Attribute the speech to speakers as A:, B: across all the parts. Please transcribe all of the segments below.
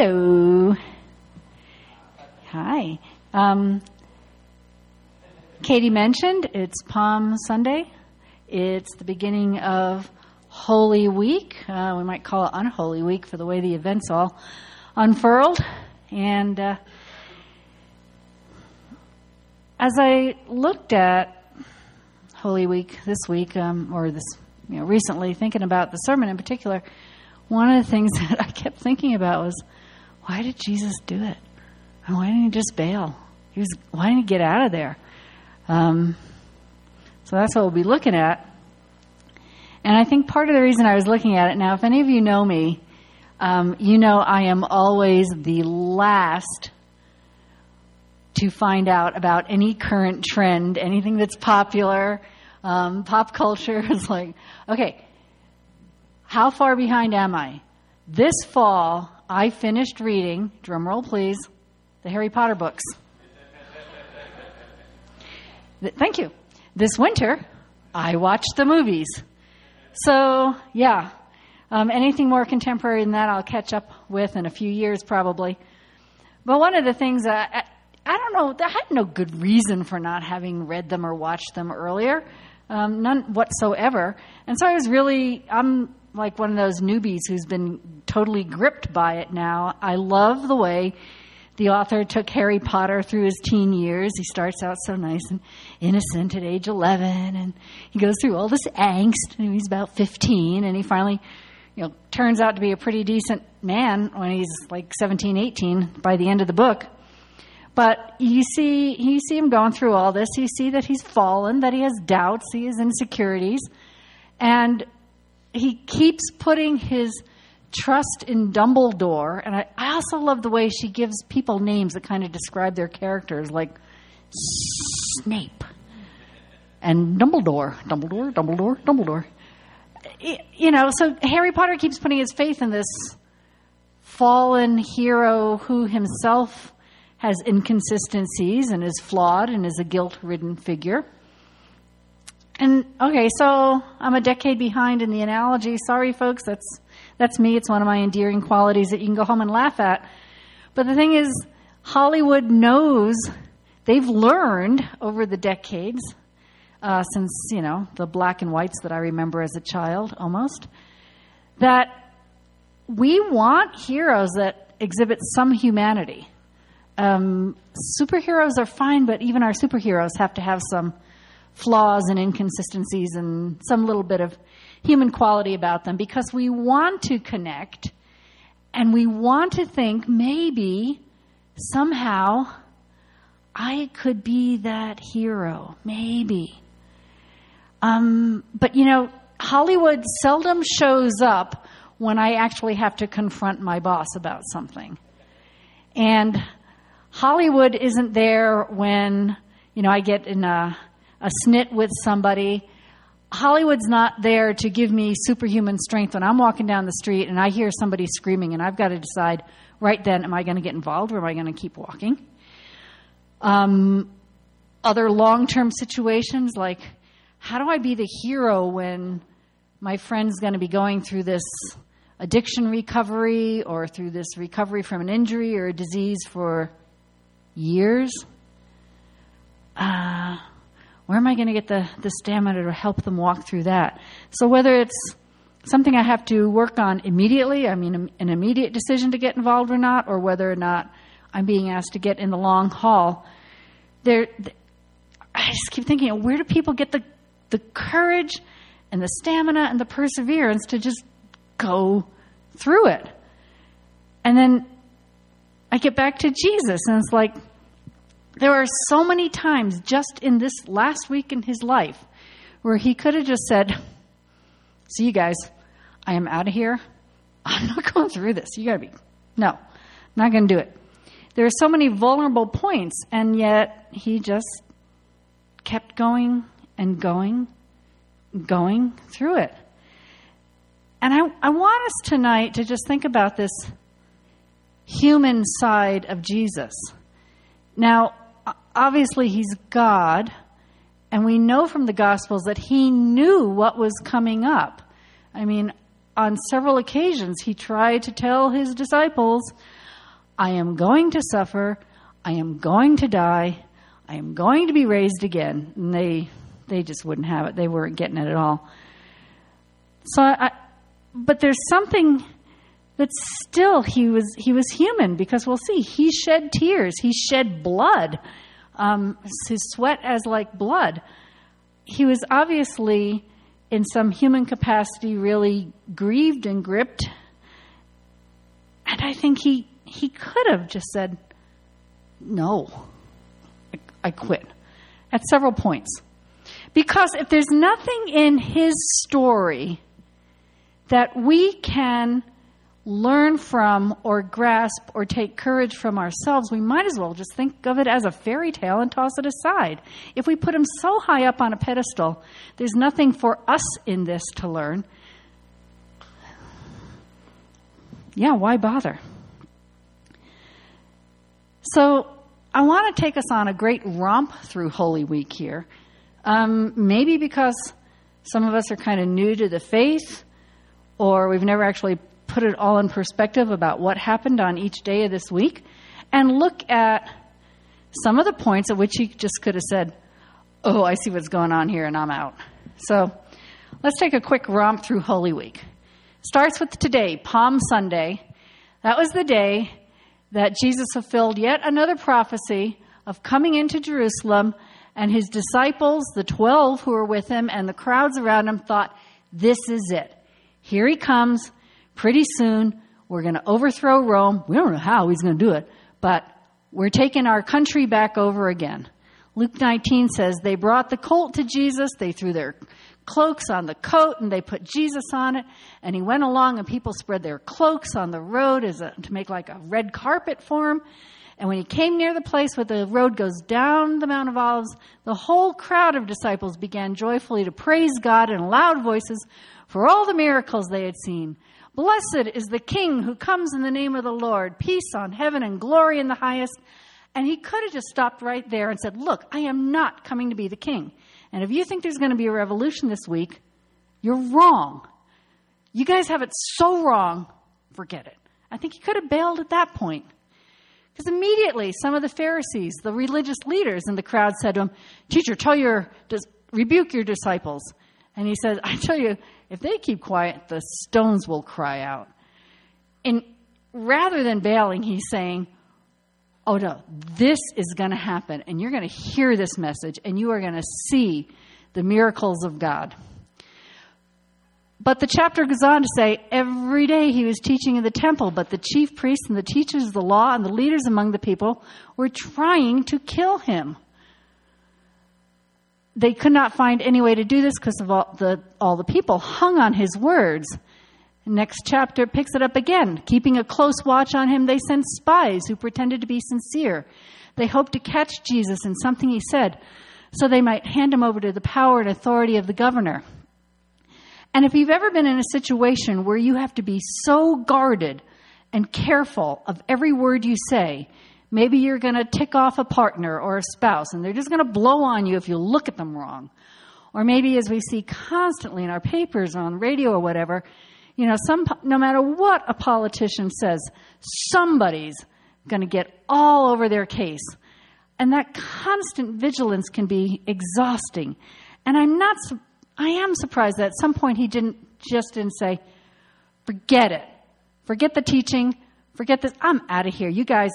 A: Hello. Hi. Um, Katie mentioned it's Palm Sunday. It's the beginning of Holy Week. Uh, we might call it Unholy Week for the way the events all unfurled. And uh, as I looked at Holy Week this week, um, or this, you know, recently, thinking about the sermon in particular, one of the things that I kept thinking about was, why did Jesus do it? And why didn't he just bail? He was, why didn't he get out of there? Um, so that's what we'll be looking at. And I think part of the reason I was looking at it now, if any of you know me, um, you know I am always the last to find out about any current trend, anything that's popular. Um, pop culture is like, okay, how far behind am I? This fall, I finished reading, drumroll please, the Harry Potter books. Thank you. This winter, I watched the movies. So, yeah, um, anything more contemporary than that, I'll catch up with in a few years probably. But one of the things that I, I don't know, I had no good reason for not having read them or watched them earlier, um, none whatsoever. And so I was really, I'm like one of those newbies who's been totally gripped by it now. I love the way the author took Harry Potter through his teen years. He starts out so nice and innocent at age 11, and he goes through all this angst, and he's about 15, and he finally, you know, turns out to be a pretty decent man when he's like 17, 18 by the end of the book. But you see, you see him going through all this. You see that he's fallen, that he has doubts, he has insecurities, and he keeps putting his trust in Dumbledore, and I, I also love the way she gives people names that kind of describe their characters, like Snape and Dumbledore, Dumbledore, Dumbledore, Dumbledore. It, you know, so Harry Potter keeps putting his faith in this fallen hero who himself has inconsistencies and is flawed and is a guilt-ridden figure. And okay, so I'm a decade behind in the analogy. Sorry, folks, that's that's me. It's one of my endearing qualities that you can go home and laugh at. But the thing is, Hollywood knows they've learned over the decades, uh, since you know the black and whites that I remember as a child, almost, that we want heroes that exhibit some humanity. Um, superheroes are fine, but even our superheroes have to have some flaws and inconsistencies and some little bit of human quality about them because we want to connect and we want to think maybe somehow I could be that hero. Maybe. Um, but you know, Hollywood seldom shows up when I actually have to confront my boss about something. And Hollywood isn't there when, you know, I get in a a snit with somebody. Hollywood's not there to give me superhuman strength when I'm walking down the street and I hear somebody screaming and I've got to decide right then, am I going to get involved or am I going to keep walking? Um, other long term situations like, how do I be the hero when my friend's going to be going through this addiction recovery or through this recovery from an injury or a disease for years? Uh, where am I going to get the, the stamina to help them walk through that? So whether it's something I have to work on immediately, I mean, an immediate decision to get involved or not, or whether or not I'm being asked to get in the long haul, there, I just keep thinking, where do people get the, the courage and the stamina and the perseverance to just go through it? And then I get back to Jesus, and it's like, there are so many times just in this last week in his life where he could have just said, See you guys, I am out of here. I'm not going through this. You got to be. No, not going to do it. There are so many vulnerable points, and yet he just kept going and going, going through it. And I, I want us tonight to just think about this human side of Jesus. Now, obviously he's God, and we know from the Gospels that he knew what was coming up. I mean, on several occasions, he tried to tell his disciples, I am going to suffer. I am going to die. I am going to be raised again. And they, they just wouldn't have it. They weren't getting it at all. So I, but there's something that still he was he was human because we'll see he shed tears he shed blood um, his sweat as like blood. He was obviously in some human capacity really grieved and gripped. And i think he he could have just said no I, I quit at several points. Because if there's nothing in his story that we can learn from or grasp or take courage from ourselves, we might as well just think of it as a fairy tale and toss it aside. If we put him so high up on a pedestal, there's nothing for us in this to learn. Yeah, why bother? So, I want to take us on a great romp through Holy Week here. Um, maybe because some of us are kind of new to the faith, or we've never actually put it all in perspective about what happened on each day of this week and look at some of the points at which he just could have said, Oh, I see what's going on here and I'm out. So let's take a quick romp through Holy Week. Starts with today, Palm Sunday. That was the day that Jesus fulfilled yet another prophecy of coming into Jerusalem, and his disciples, the 12 who were with him, and the crowds around him thought, This is it. Here he comes pretty soon we're going to overthrow Rome. We don't know how he's going to do it, but we're taking our country back over again. Luke 19 says they brought the colt to Jesus, they threw their cloaks on the coat and they put Jesus on it, and he went along and people spread their cloaks on the road as a, to make like a red carpet for him. And when he came near the place where the road goes down the Mount of Olives, the whole crowd of disciples began joyfully to praise God in loud voices for all the miracles they had seen. Blessed is the King who comes in the name of the Lord. Peace on heaven and glory in the highest. And he could have just stopped right there and said, Look, I am not coming to be the king. And if you think there's going to be a revolution this week, you're wrong. You guys have it so wrong, forget it. I think he could have bailed at that point. Because immediately some of the Pharisees, the religious leaders in the crowd said to him, Teacher, tell your, rebuke your disciples. And he says, I tell you, if they keep quiet, the stones will cry out. And rather than bailing, he's saying, Oh no, this is going to happen, and you're going to hear this message, and you are going to see the miracles of God. But the chapter goes on to say every day he was teaching in the temple, but the chief priests and the teachers of the law and the leaders among the people were trying to kill him they could not find any way to do this because of all the, all the people hung on his words. Next chapter picks it up again. Keeping a close watch on him, they sent spies who pretended to be sincere. They hoped to catch Jesus in something he said so they might hand him over to the power and authority of the governor. And if you've ever been in a situation where you have to be so guarded and careful of every word you say, Maybe you're going to tick off a partner or a spouse and they're just going to blow on you if you look at them wrong. Or maybe as we see constantly in our papers on radio or whatever, you know, some, no matter what a politician says, somebody's going to get all over their case. And that constant vigilance can be exhausting. And I'm not, I am surprised that at some point he didn't just didn't say, forget it. Forget the teaching. Forget this. I'm out of here. You guys,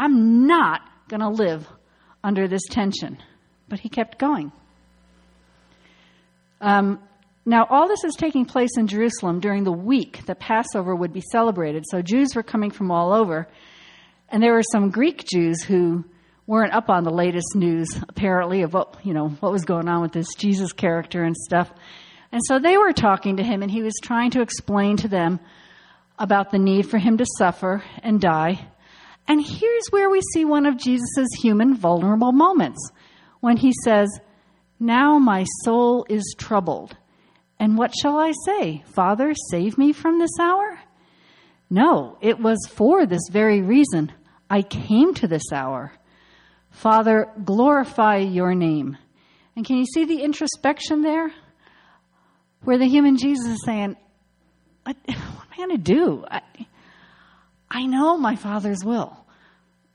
A: I'm not going to live under this tension. But he kept going. Um, now, all this is taking place in Jerusalem during the week that Passover would be celebrated. So Jews were coming from all over. And there were some Greek Jews who weren't up on the latest news, apparently, of what, you know, what was going on with this Jesus character and stuff. And so they were talking to him, and he was trying to explain to them about the need for him to suffer and die and here's where we see one of Jesus' human vulnerable moments when he says, Now my soul is troubled. And what shall I say? Father, save me from this hour? No, it was for this very reason I came to this hour. Father, glorify your name. And can you see the introspection there? Where the human Jesus is saying, What, am I going to do? I, I know my Father's will,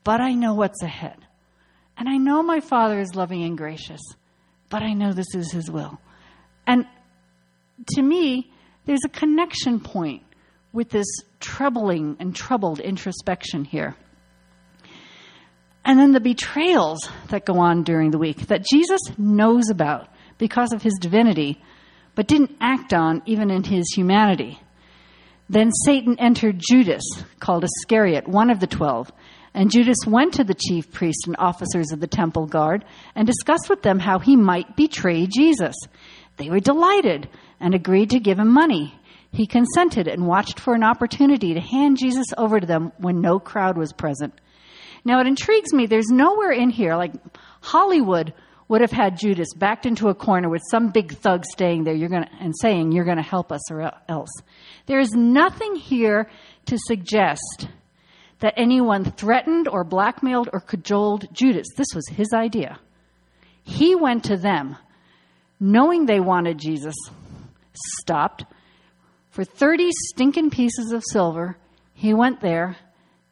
A: but I know what's ahead. And I know my Father is loving and gracious, but I know this is His will. And to me, there's a connection point with this troubling and troubled introspection here. And then the betrayals that go on during the week that Jesus knows about because of his divinity, but didn't act on even in his humanity. Then Satan entered Judas, called Iscariot, one of the twelve. And Judas went to the chief priests and officers of the temple guard and discussed with them how he might betray Jesus. They were delighted and agreed to give him money. He consented and watched for an opportunity to hand Jesus over to them when no crowd was present. Now it intrigues me, there's nowhere in here, like Hollywood would have had Judas backed into a corner with some big thug staying there you're gonna, and saying, You're going to help us or else. There is nothing here to suggest that anyone threatened or blackmailed or cajoled Judas. This was his idea. He went to them, knowing they wanted Jesus, stopped. For 30 stinking pieces of silver, he went there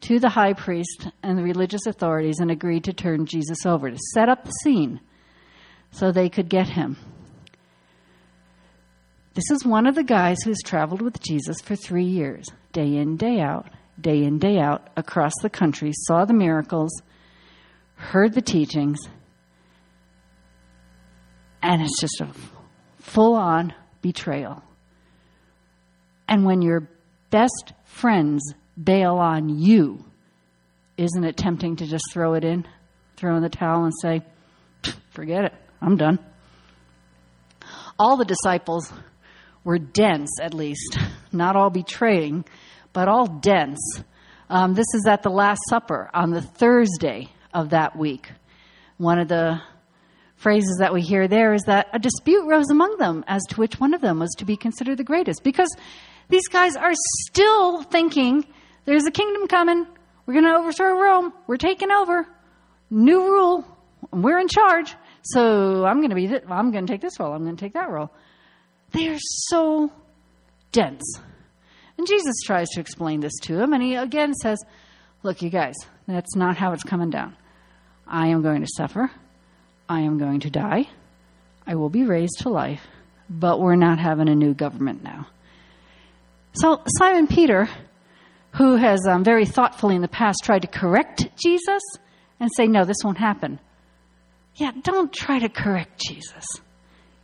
A: to the high priest and the religious authorities and agreed to turn Jesus over to set up the scene so they could get him. This is one of the guys who's traveled with Jesus for three years, day in, day out, day in, day out, across the country, saw the miracles, heard the teachings, and it's just a full on betrayal. And when your best friends bail on you, isn't it tempting to just throw it in, throw in the towel and say, forget it, I'm done? All the disciples were dense, at least, not all betraying, but all dense. Um, this is at the Last Supper on the Thursday of that week. One of the phrases that we hear there is that a dispute rose among them as to which one of them was to be considered the greatest. Because these guys are still thinking there's a kingdom coming. We're going to overthrow Rome. We're taking over. New rule. We're in charge. So I'm going to be. Th- I'm going to take this role. I'm going to take that role. They are so dense. And Jesus tries to explain this to him, and he again says, Look, you guys, that's not how it's coming down. I am going to suffer. I am going to die. I will be raised to life, but we're not having a new government now. So Simon Peter, who has um, very thoughtfully in the past tried to correct Jesus and say, no, this won't happen. Yeah, don't try to correct Jesus.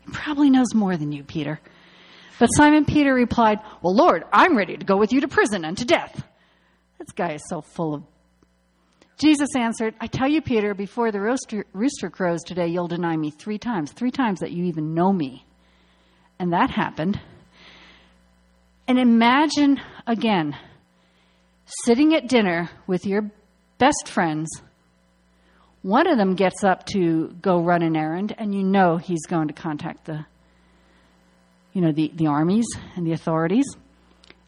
A: He probably knows more than you, Peter. But Simon Peter replied, Well, Lord, I'm ready to go with you to prison and to death. This guy is so full of. Jesus answered, I tell you, Peter, before the rooster, rooster crows today, you'll deny me three times, three times that you even know me. And that happened. And imagine again sitting at dinner with your best friends. One of them gets up to go run an errand, and you know he's going to contact the, you know, the, the armies and the authorities.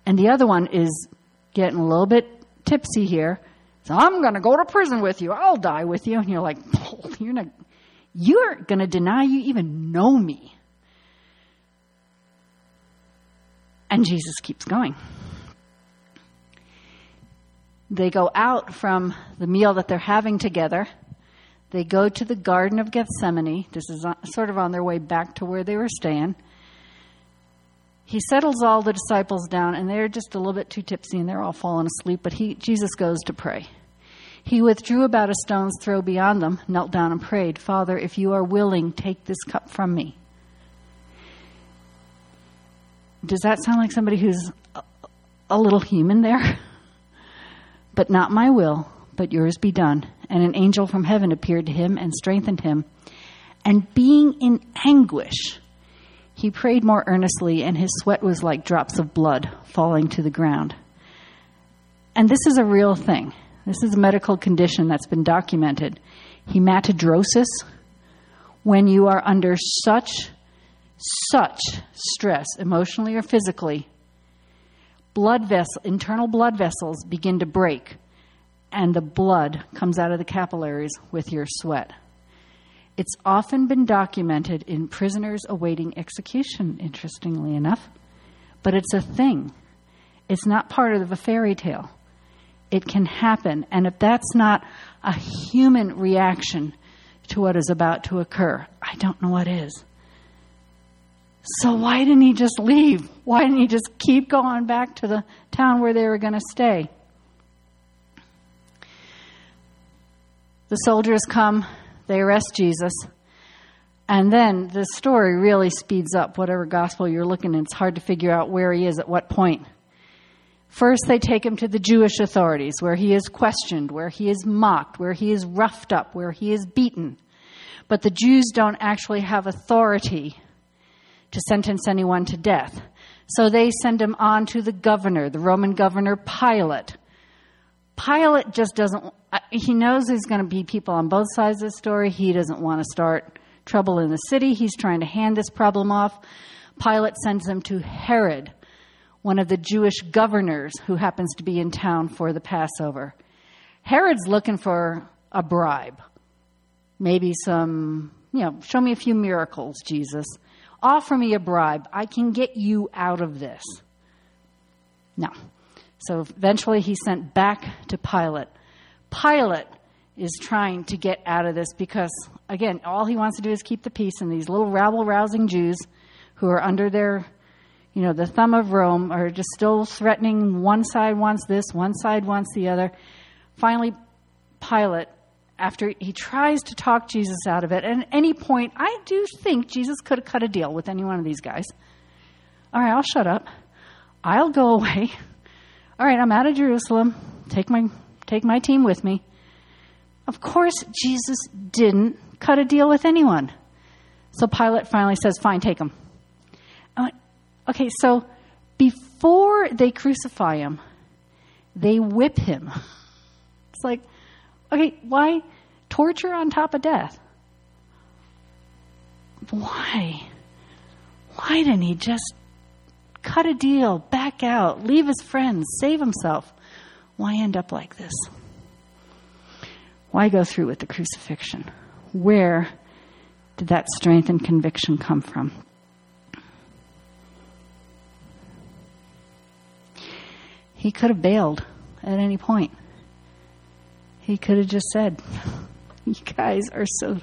A: And the other one is getting a little bit tipsy here. So I'm going to go to prison with you. I'll die with you. And you're like, you're not, you're going to deny you even know me. And Jesus keeps going. They go out from the meal that they're having together. They go to the Garden of Gethsemane. This is uh, sort of on their way back to where they were staying. He settles all the disciples down, and they're just a little bit too tipsy and they're all falling asleep, but he, Jesus goes to pray. He withdrew about a stone's throw beyond them, knelt down, and prayed, Father, if you are willing, take this cup from me. Does that sound like somebody who's a little human there? But not my will, but yours be done. And an angel from heaven appeared to him and strengthened him. And being in anguish, he prayed more earnestly, and his sweat was like drops of blood falling to the ground. And this is a real thing. This is a medical condition that's been documented. Hematidrosis, when you are under such, such stress, emotionally or physically, blood vessel, internal blood vessels begin to break, and the blood comes out of the capillaries with your sweat. It's often been documented in prisoners awaiting execution, interestingly enough, but it's a thing. It's not part of a fairy tale. it can happen. And if that's not a human reaction to what is about to occur, I don't know what is. So why didn't he just leave? Why didn't he just keep going back to the town where they were going to stay? The soldiers come, they arrest Jesus, and then the story really speeds up. Whatever gospel you're looking at, it's hard to figure out where he is at what point. First, they take him to the Jewish authorities, where he is questioned, where he is mocked, where he is roughed up, where he is beaten. But the Jews don't actually have authority to sentence anyone to death. So they send him on to the governor, the Roman governor Pilate. Pilate just doesn't, uh, he knows there's going to be people on both sides of the story. He doesn't want to start trouble in the city. He's trying to hand this problem off. Pilate sends him to Herod, one of the Jewish governors who happens to be in town for the Passover. Herod's looking for a bribe. Maybe some, you know, show me a few miracles, Jesus. Offer me a bribe. I can get you out of this. No. So eventually he's sent back to Pilate. Pilate is trying to get out of this because, again, all he wants to do is keep the peace, and these little rabble rousing Jews who are under their, you know, the thumb of Rome are just still threatening one side wants this, one side wants the other. Finally, Pilate after he tries to talk Jesus out of it. And at any point, I do think Jesus could have cut a deal with any one of these guys. All right, I'll shut up. I'll go away. All right, I'm out of Jerusalem. Take my take my team with me. Of course, Jesus didn't cut a deal with anyone. So Pilate finally says, "Fine, take him." Went, okay, so before they crucify him, they whip him. It's like, okay, why? torture on top of death. Why? Why didn't he just cut a deal, back out, leave his friends, save himself? Why end up like this? Why go through with the crucifixion? Where did that strength and conviction come from? He could have bailed at any point. He could have just said, You guys are so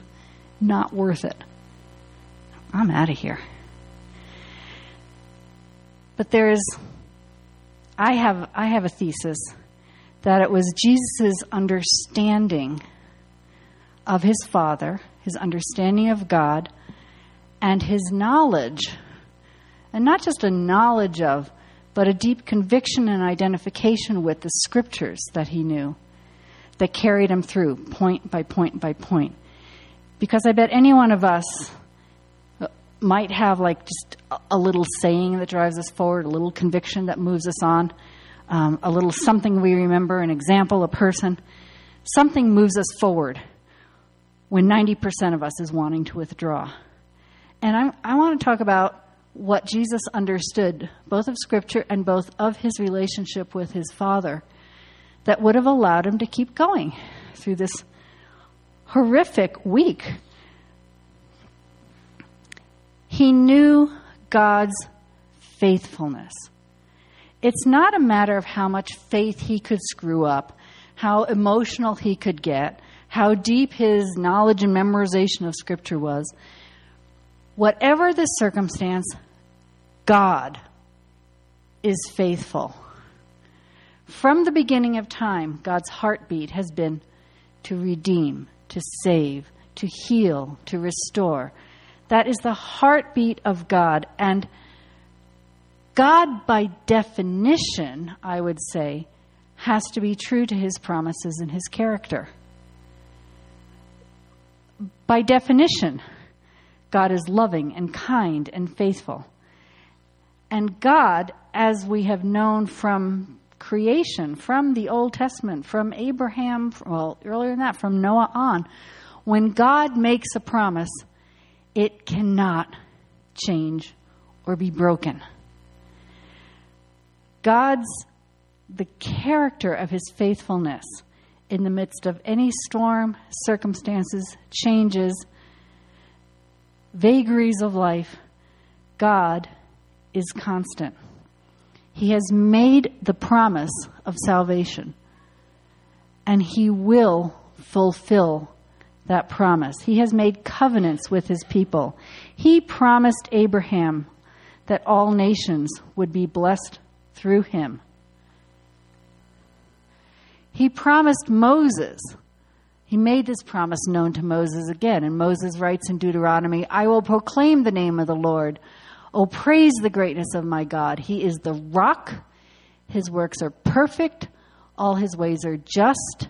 A: not worth it. I'm out of here. But there's I have I have a thesis that it was Jesus' understanding of his Father, his understanding of God, and his knowledge, and not just a knowledge of, but a deep conviction and identification with the scriptures that he knew that carried him through point by point by point. Because I bet any one of us might have like just a little saying that drives us forward, a little conviction that moves us on, um, a little something we remember, an example, a person. Something moves us forward when 90% of us is wanting to withdraw. And I, I want to talk about what Jesus understood, both of Scripture and both of his relationship with his Father that would have allowed him to keep going through this horrific week. He knew God's faithfulness. It's not a matter of how much faith he could screw up, how emotional he could get, how deep his knowledge and memorization of Scripture was. Whatever the circumstance, God is faithful. From the beginning of time, God's heartbeat has been to redeem, to save, to heal, to restore. That is the heartbeat of God. And God, by definition, I would say, has to be true to his promises and his character. By definition, God is loving and kind and faithful. And God, as we have known from creation from the Old Testament, from Abraham, well, earlier than that, from Noah on. When God makes a promise, it cannot change or be broken. God's, the character of his faithfulness in the midst of any storm, circumstances, changes, vagaries of life, God is constant. He has made the promise of salvation. and he will fulfill that promise. He has made covenants with his people. He promised Abraham that all nations would be blessed through him. He promised Moses. He made this promise known to Moses again, and Moses writes in Deuteronomy I will proclaim the name of the Lord. Oh, praise the greatness of my God. He is the rock, his works are perfect, all his ways are just.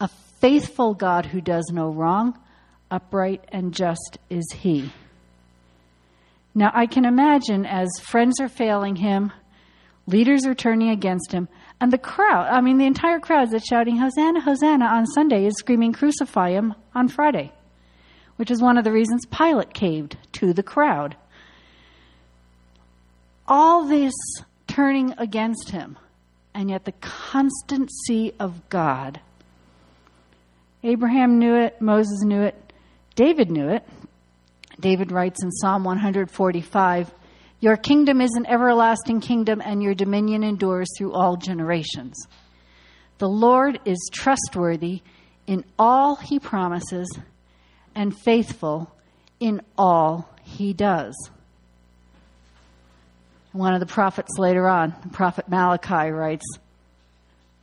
A: A faithful God who does no wrong, upright and just is he. Now, I can imagine as friends are failing him, leaders are turning against him, and the crowd, I mean, the entire crowd that's shouting, Hosanna, Hosanna on Sunday is screaming, Crucify him on Friday, which is one of the reasons Pilate caved to the crowd. All this turning against him, and yet the constancy of God. Abraham knew it, Moses knew it, David knew it. David writes in Psalm 145 Your kingdom is an everlasting kingdom, and your dominion endures through all generations. The Lord is trustworthy in all he promises and faithful in all he does. One of the prophets later on, prophet Malachi, writes,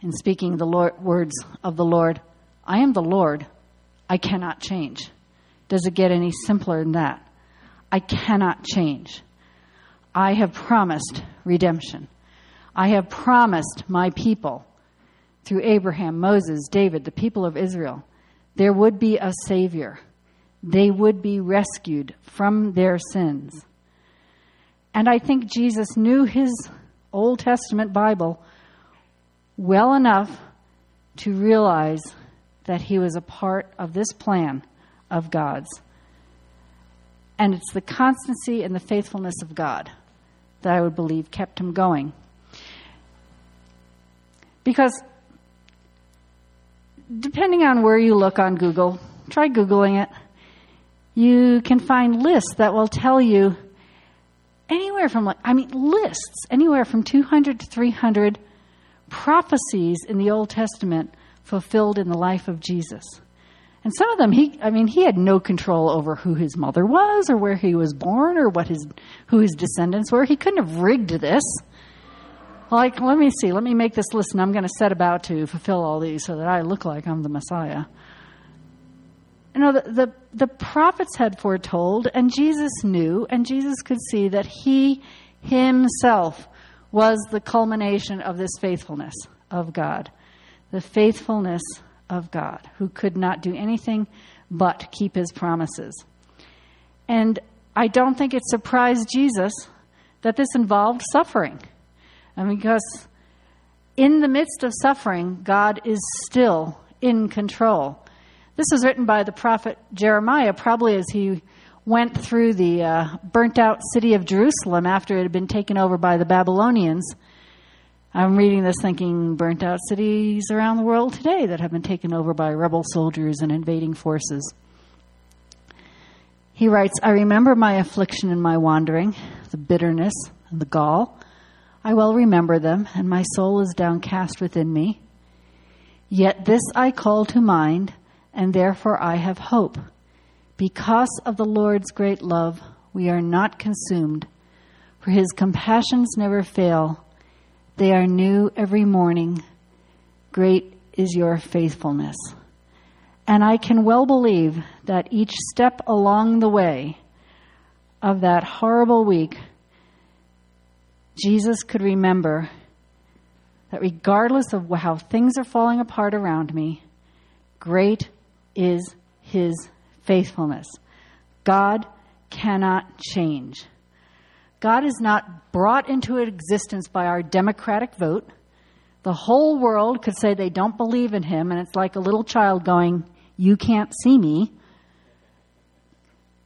A: in speaking the Lord, words of the Lord, I am the Lord, I cannot change. Does it get any simpler than that? I cannot change. I have promised redemption. I have promised my people through Abraham, Moses, David, the people of Israel, there would be a Savior. They would be rescued from their sins. And I think Jesus knew his Old Testament Bible well enough to realize that he was a part of this plan of God's. And it's the constancy and the faithfulness of God that I would believe kept him going. Because depending on where you look on Google, try Googling it, you can find lists that will tell you anywhere from, I mean, lists, anywhere from 200 to 300 prophecies in the Old Testament fulfilled in the life of Jesus. And some of them, he, I mean, he had no control over who his mother was or where he was born or what his, who his descendants were. He couldn't have rigged this. Like, let me see, let me make this list and I'm going to set about to fulfill all these so that I look like I'm the Messiah. You know, the, the, the prophets had foretold, and Jesus knew, and Jesus could see that he himself was the culmination of this faithfulness of God. The faithfulness of God, who could not do anything but keep his promises. And I don't think it surprised Jesus that this involved suffering. And because in the midst of suffering, God is still in control. This was written by the prophet Jeremiah, probably as he went through the uh, burnt out city of Jerusalem after it had been taken over by the Babylonians I'm reading this thinking burnt out cities around the world today that have been taken over by rebel soldiers and invading forces. He writes, I remember my affliction and my wandering, the bitterness and the gall. I well remember them, and my soul is downcast within me. Yet this I call to mind, and therefore I have hope. Because of the Lord's great love, we are not consumed, for his compassions never fail. They are new every morning. Great is your faithfulness. And I can well believe that each step along the way of that horrible week, Jesus could remember that regardless of how things are falling apart around me, great is his faithfulness. God cannot change. God is not brought into existence by our democratic vote. The whole world could say they don't believe in him, and it's like a little child going, You can't see me.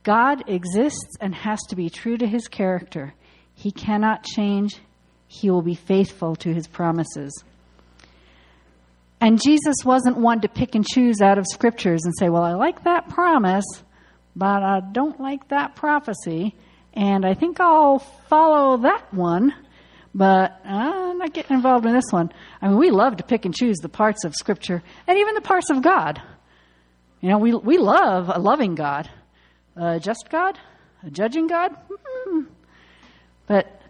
A: God exists and has to be true to his character. He cannot change, he will be faithful to his promises. And Jesus wasn't one to pick and choose out of scriptures and say, Well, I like that promise, but I don't like that prophecy and I think I'll follow that one. But I'm not getting involved in this one. I mean, we love to pick and choose the parts of Scripture and even the parts of God. You know, we, we love a loving God. A just God? A judging God? Mm-hmm. But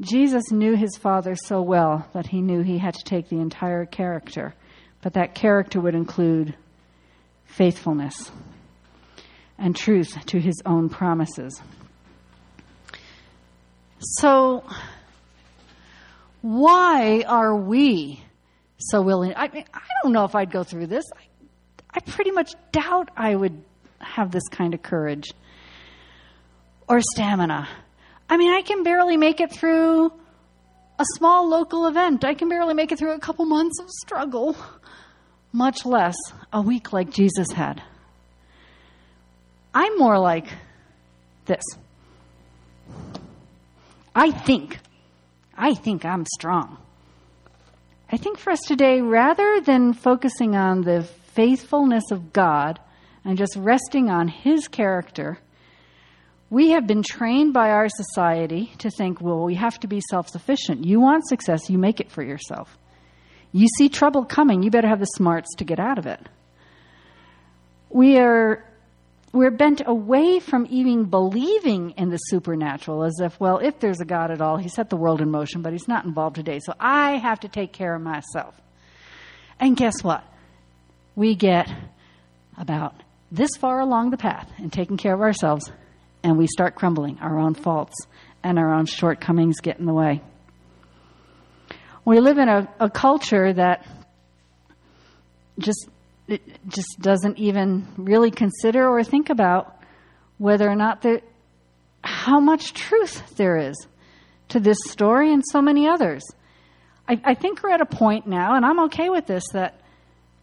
A: Jesus knew his Father so well that he knew he had to take the entire character. But that character would include faithfulness and truth to his own promises. So, why are we so willing? I mean, I don't know if I'd go through this. I, I pretty much doubt I would have this kind of courage or stamina. I mean, I can barely make it through a small local event. I can barely make it through a couple months of struggle, much less a week like Jesus had. I'm more like this. I think, I think I'm strong. I think for us today, rather than focusing on the faithfulness of God and just resting on His character, we have been trained by our society to think, well, we have to be self sufficient. You want success, you make it for yourself. You see trouble coming, you better have the smarts to get out of it. We are we're bent away from even believing in the supernatural as if, well, if there's a God at all, He set the world in motion, but He's not involved today, so I have to take care of myself. And guess what? We get about this far along the path in taking care of ourselves, and we start crumbling. Our own faults and our own shortcomings get in the way. We live in a, a culture that just just doesn't even really consider or think about whether or not there, how much truth there is to this story and so many others. I, I think we're at a point now, and I'm okay with this, that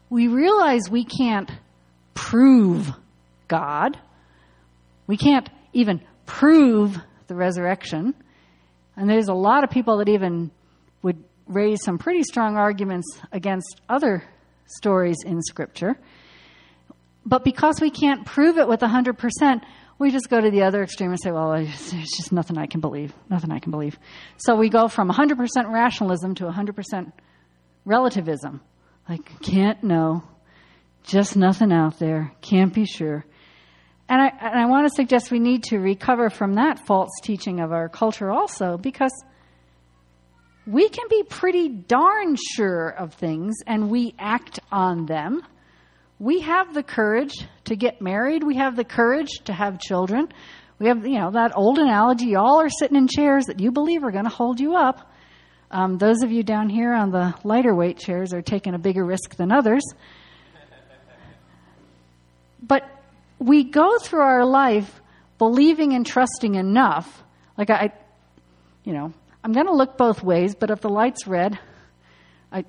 A: we realize we can't prove God. We can't even prove the resurrection. And there's a lot of people that even would raise some pretty strong arguments against other stories in Scripture. But because we can't prove it with 100%, we just go to the other extreme and say, well, there's just nothing I can believe. Nothing I can believe. So we go from 100% rationalism to 100% relativism. Like, can't know. Just nothing out there. Can't be sure. And I, and I want to suggest we need to recover from that false teaching of our culture also because we can be pretty darn sure of things and we act on them. We have the courage to get married. We have the courage to have children. We have, you know, that old analogy y'all are sitting in chairs that you believe are going to hold you up. Um, those of you down here on the lighter weight chairs are taking a bigger risk than others. But we go through our life believing and trusting enough. Like I, you know, I'm going to look both ways, but if the light's red, I,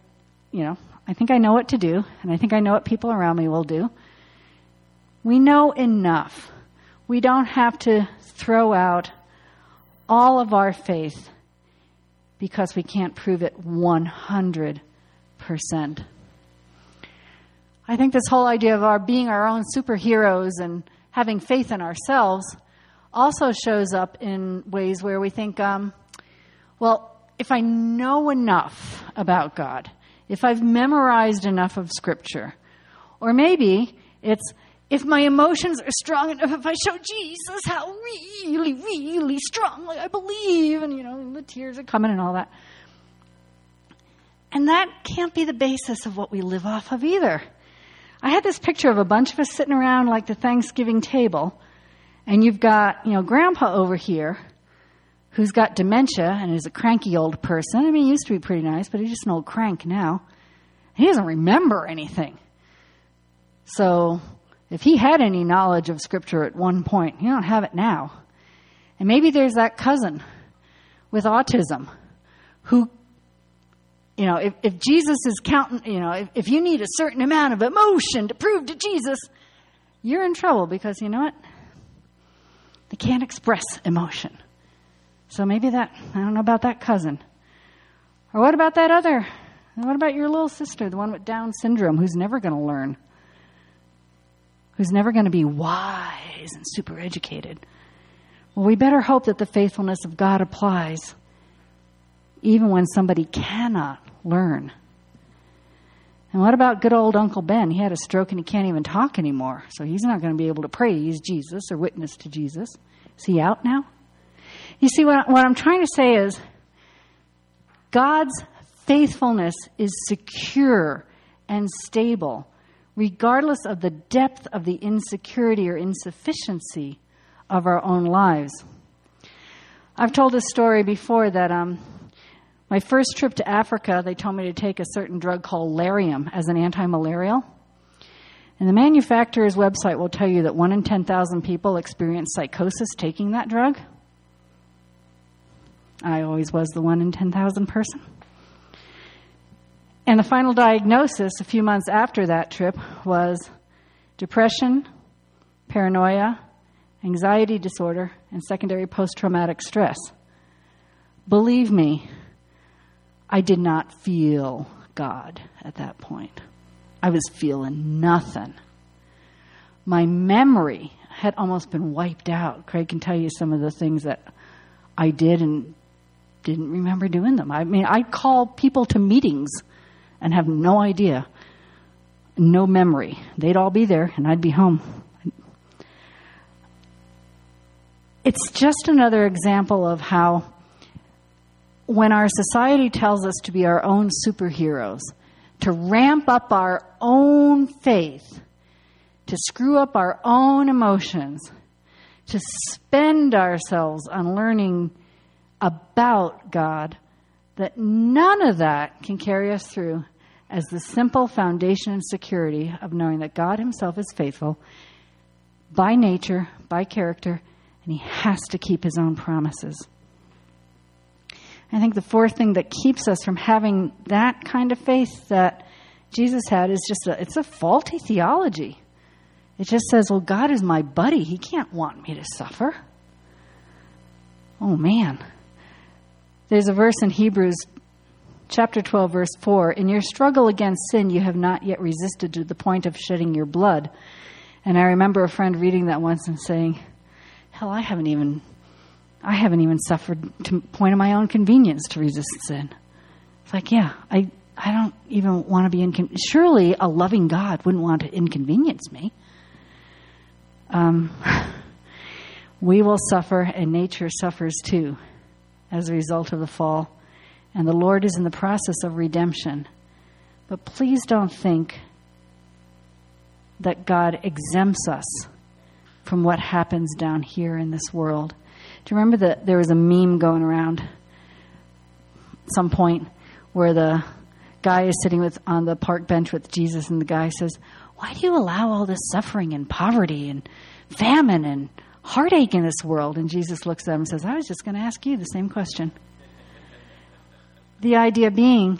A: you know, I think I know what to do, and I think I know what people around me will do. We know enough. We don't have to throw out all of our faith because we can't prove it 100%. I think this whole idea of our being our own superheroes and having faith in ourselves also shows up in ways where we think, um, well, if I know enough about God, if I've memorized enough of Scripture, or maybe it's if my emotions are strong enough, if I show Jesus how really, really strongly I believe, and you know, the tears are coming and all that. And that can't be the basis of what we live off of either. I had this picture of a bunch of us sitting around like the Thanksgiving table, and you've got, you know, Grandpa over here who's got dementia and is a cranky old person. I mean, he used to be pretty nice, but he's just an old crank now. He doesn't remember anything. So, if he had any knowledge of Scripture at one point, he don't have it now. And maybe there's that cousin with autism who, you know, if, if Jesus is counting, you know, if, if you need a certain amount of emotion to prove to Jesus, you're in trouble because, you know what? They can't express emotion. So maybe that, I don't know about that cousin. Or what about that other? What about your little sister, the one with Down syndrome, who's never going to learn? Who's never going to be wise and super educated? Well, we better hope that the faithfulness of God applies even when somebody cannot learn. And what about good old Uncle Ben? He had a stroke and he can't even talk anymore, so he's not going to be able to praise Jesus or witness to Jesus. Is he out now? You see, what, what I'm trying to say is God's faithfulness is secure and stable, regardless of the depth of the insecurity or insufficiency of our own lives. I've told this story before that um, my first trip to Africa, they told me to take a certain drug called Lariam as an anti malarial. And the manufacturer's website will tell you that 1 in 10,000 people experience psychosis taking that drug. I always was the 1 in 10,000 person. And the final diagnosis a few months after that trip was depression, paranoia, anxiety disorder, and secondary post traumatic stress. Believe me, I did not feel God at that point. I was feeling nothing. My memory had almost been wiped out. Craig can tell you some of the things that I did and didn't remember doing them. I mean, I'd call people to meetings and have no idea, no memory. They'd all be there and I'd be home. It's just another example of how when our society tells us to be our own superheroes, to ramp up our own faith, to screw up our own emotions, to spend ourselves on learning about God, that none of that can carry us through as the simple foundation and security of knowing that God Himself is faithful by nature, by character, and He has to keep His own promises. I think the fourth thing that keeps us from having that kind of faith that Jesus had is just a, it's a faulty theology. It just says, well, God is my buddy. He can't want me to suffer. Oh, man. There's a verse in Hebrews chapter 12, verse 4 In your struggle against sin, you have not yet resisted to the point of shedding your blood. And I remember a friend reading that once and saying, Hell, I haven't even I haven't even suffered to point of my own convenience to resist sin. It's like, yeah, I, I don't even want to be incon. Surely a loving God wouldn't want to inconvenience me. Um, we will suffer, and nature suffers too as a result of the fall. And the Lord is in the process of redemption. But please don't think that God exempts us from what happens down here in this world. Do you remember that there was a meme going around some point where the guy is sitting with on the park bench with Jesus and the guy says, "Why do you allow all this suffering and poverty and famine and heartache in this world?" And Jesus looks at them and says, "I was just going to ask you the same question." The idea being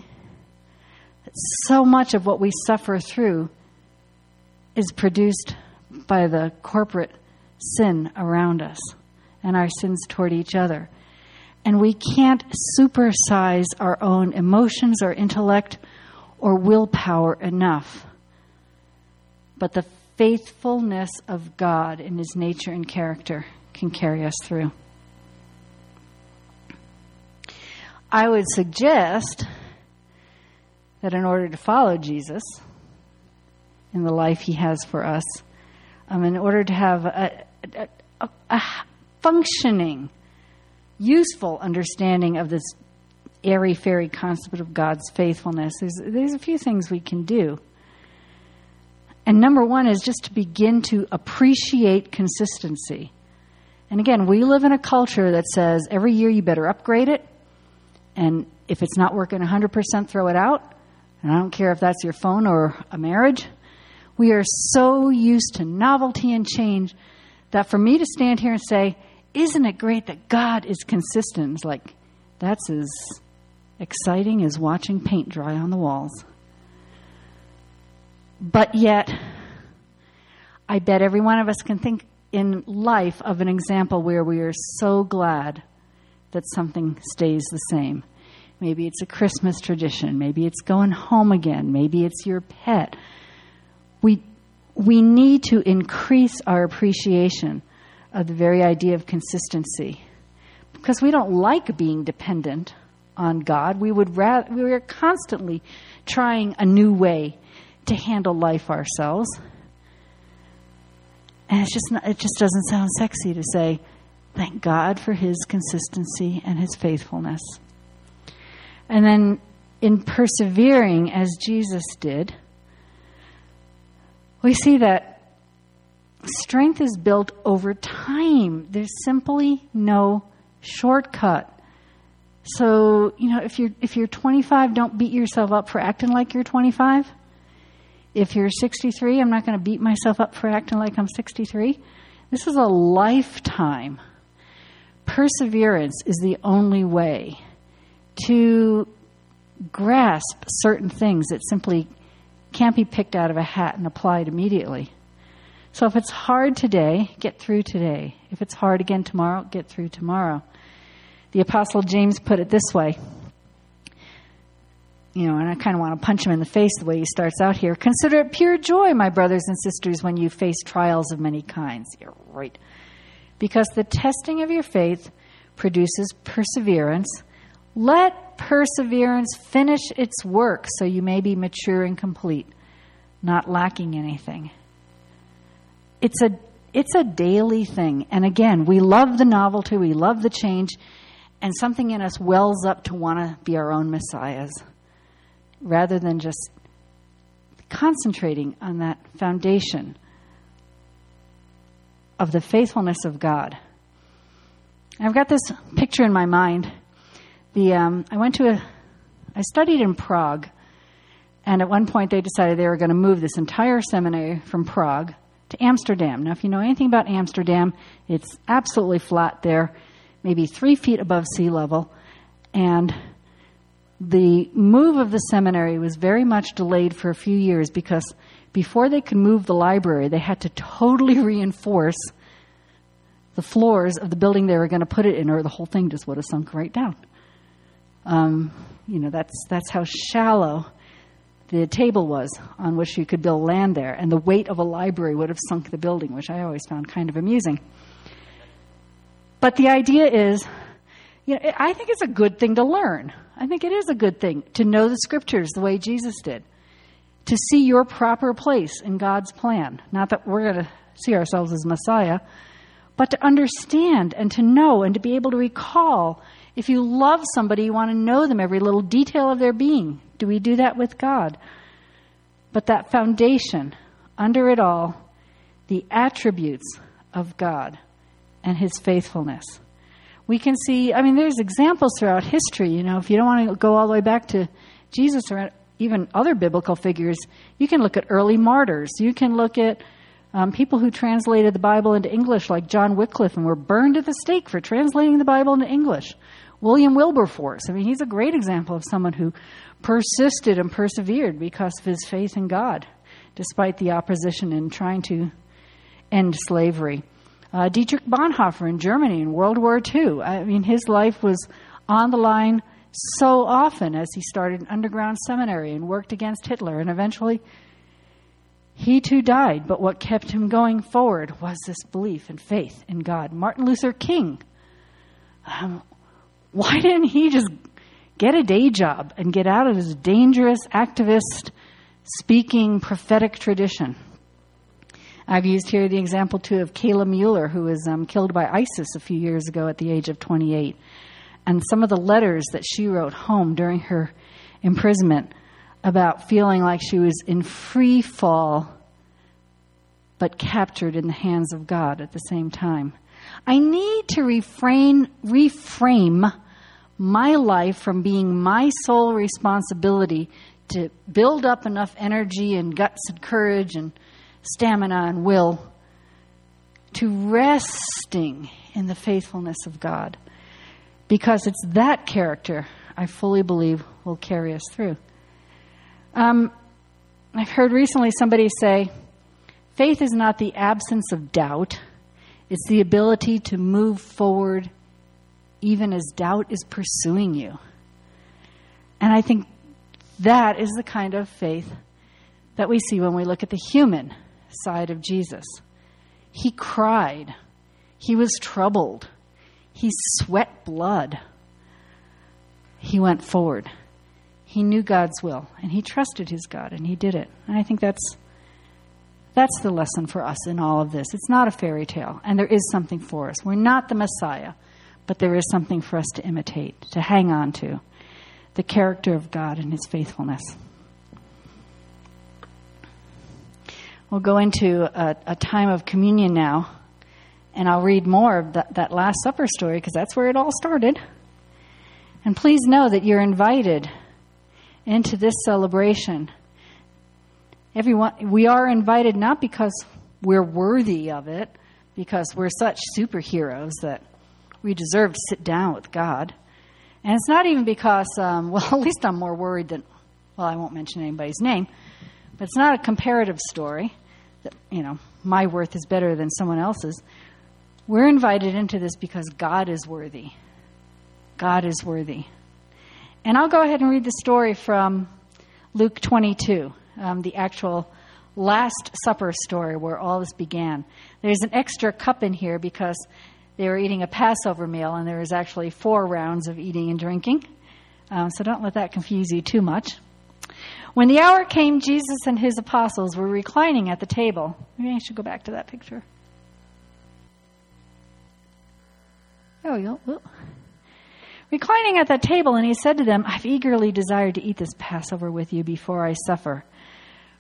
A: that so much of what we suffer through is produced by the corporate sin around us and our sins toward each other. And we can't supersize our own emotions or intellect or willpower enough. But the faithfulness of God in his nature and character can carry us through. I would suggest that in order to follow Jesus in the life he has for us, um, in order to have a, a, a, a functioning, useful understanding of this airy fairy concept of God's faithfulness, there's, there's a few things we can do. And number one is just to begin to appreciate consistency. And again, we live in a culture that says every year you better upgrade it. And if it's not working 100%, throw it out. And I don't care if that's your phone or a marriage. We are so used to novelty and change that for me to stand here and say, isn't it great that God is consistent? It's like, that's as exciting as watching paint dry on the walls. But yet, I bet every one of us can think in life of an example where we are so glad that something stays the same. Maybe it's a Christmas tradition. Maybe it's going home again. Maybe it's your pet. We, we need to increase our appreciation of the very idea of consistency. Because we don't like being dependent on God. We would rather, we are constantly trying a new way to handle life ourselves. And it's just not, it just doesn't sound sexy to say, thank God for his consistency and his faithfulness. And then in persevering as Jesus did, we see that strength is built over time. There's simply no shortcut. So, you know, if you're if you're 25, don't beat yourself up for acting like you're 25. If you're 63, I'm not going to beat myself up for acting like I'm 63. This is a lifetime. Perseverance is the only way to grasp certain things that simply can't be picked out of a hat and applied immediately. So if it's hard today, get through today. If it's hard again tomorrow, get through tomorrow. The Apostle James put it this way. You know, and I kind of want to punch him in the face the way he starts out here. Consider it pure joy, my brothers and sisters, when you face trials of many kinds. You're right. Because the testing of your faith produces perseverance. Let perseverance finish its work so you may be mature and complete, not lacking anything. It's a it's a daily thing. And again, we love the novelty, we love the change, and something in us wells up to want to be our own messiahs rather than just concentrating on that foundation of the faithfulness of God. I've got this picture in my mind. The um, I went to a, I studied in Prague, and at one point they decided they were going to move this entire seminary from Prague to Amsterdam. Now, if you know anything about Amsterdam, it's absolutely flat there, maybe three feet above sea level, and the move of the seminary was very much delayed for a few years because before they could move the library, they had to totally reinforce the floors of the building they were going to put it in, or the whole thing just would have sunk right down. Um, you know, that's that's how shallow the table was on which you could build land there, and the weight of a library would have sunk the building, which I always found kind of amusing. But the idea is, you know, I think it's a good thing to learn. I think it is a good thing to know the scriptures the way Jesus did, to see your proper place in God's plan. Not that we're going to see ourselves as Messiah, but to understand and to know and to be able to recall. If you love somebody, you want to know them, every little detail of their being. Do we do that with God? But that foundation, under it all, the attributes of God and His faithfulness. We can see, I mean, there's examples throughout history. You know, if you don't want to go all the way back to Jesus or even other biblical figures, you can look at early martyrs. You can look at um, people who translated the Bible into English, like John Wycliffe, and were burned at the stake for translating the Bible into English. William Wilberforce, I mean, he's a great example of someone who persisted and persevered because of his faith in God, despite the opposition in trying to end slavery. Uh, Dietrich Bonhoeffer in Germany in World War II, I mean, his life was on the line so often as he started an underground seminary and worked against Hitler and eventually he too died, but what kept him going forward was this belief and faith in God. Martin Luther King, um, why didn't he just get a day job and get out of his dangerous activist speaking prophetic tradition? I've used here the example too of Kayla Mueller, who was um, killed by ISIS a few years ago at the age of 28. And some of the letters that she wrote home during her imprisonment about feeling like she was in free fall but captured in the hands of God at the same time. I need to refrain, reframe my life from being my sole responsibility to build up enough energy and guts and courage and stamina and will to resting in the faithfulness of God. Because it's that character I fully believe will carry us through. Um, I've heard recently somebody say, faith is not the absence of doubt, it's the ability to move forward even as doubt is pursuing you. And I think that is the kind of faith that we see when we look at the human side of Jesus. He cried, he was troubled, he sweat blood. he went forward. He knew God's will and he trusted his God and he did it. And I think that's that's the lesson for us in all of this. It's not a fairy tale and there is something for us. We're not the Messiah, but there is something for us to imitate, to hang on to. The character of God and his faithfulness. We'll go into a, a time of communion now, and I'll read more of that, that Last Supper story because that's where it all started. And please know that you're invited into this celebration. Everyone, we are invited not because we're worthy of it, because we're such superheroes that we deserve to sit down with God. And it's not even because, um, well, at least I'm more worried than, well, I won't mention anybody's name, but it's not a comparative story that, you know, my worth is better than someone else's. We're invited into this because God is worthy. God is worthy. And I'll go ahead and read the story from Luke 22, um, the actual Last Supper story where all this began. There's an extra cup in here because they were eating a Passover meal, and there was actually four rounds of eating and drinking. Um, so don't let that confuse you too much. When the hour came, Jesus and his apostles were reclining at the table. Maybe I should go back to that picture. Oh, you will. Reclining at that table, and he said to them, I've eagerly desired to eat this Passover with you before I suffer.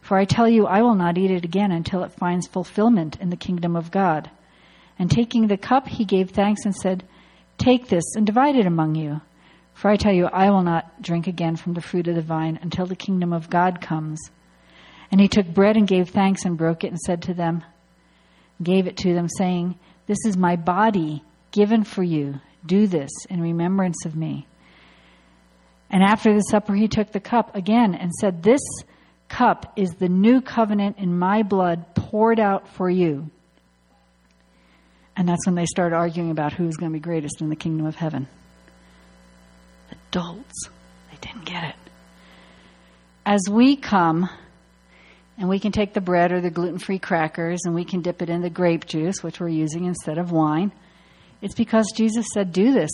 A: For I tell you, I will not eat it again until it finds fulfillment in the kingdom of God. And taking the cup, he gave thanks and said, Take this and divide it among you. For I tell you, I will not drink again from the fruit of the vine until the kingdom of God comes. And he took bread and gave thanks and broke it and said to them, gave it to them, saying, This is my body given for you. Do this in remembrance of me. And after the supper, he took the cup again and said, This cup is the new covenant in my blood poured out for you. And that's when they started arguing about who's going to be greatest in the kingdom of heaven. Adults, they didn't get it. As we come, and we can take the bread or the gluten free crackers and we can dip it in the grape juice, which we're using instead of wine. It's because Jesus said, Do this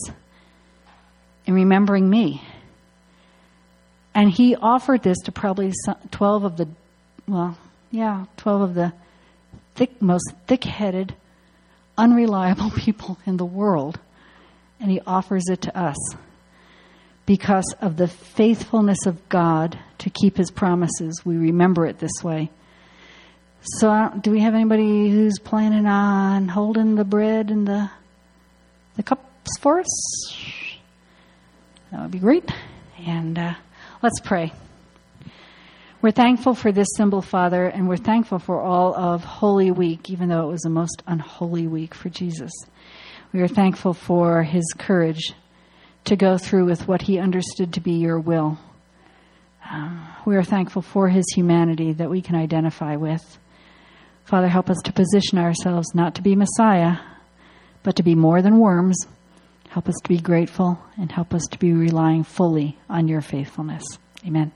A: in remembering me. And he offered this to probably 12 of the, well, yeah, 12 of the thick, most thick headed, unreliable people in the world. And he offers it to us because of the faithfulness of God to keep his promises. We remember it this way. So, do we have anybody who's planning on holding the bread and the the cups for us? That would be great. And uh, let's pray. We're thankful for this symbol, Father, and we're thankful for all of Holy Week, even though it was a most unholy week for Jesus. We are thankful for his courage to go through with what he understood to be your will. Um, we are thankful for his humanity that we can identify with. Father, help us to position ourselves not to be Messiah, but to be more than worms. Help us to be grateful and help us to be relying fully on your faithfulness. Amen.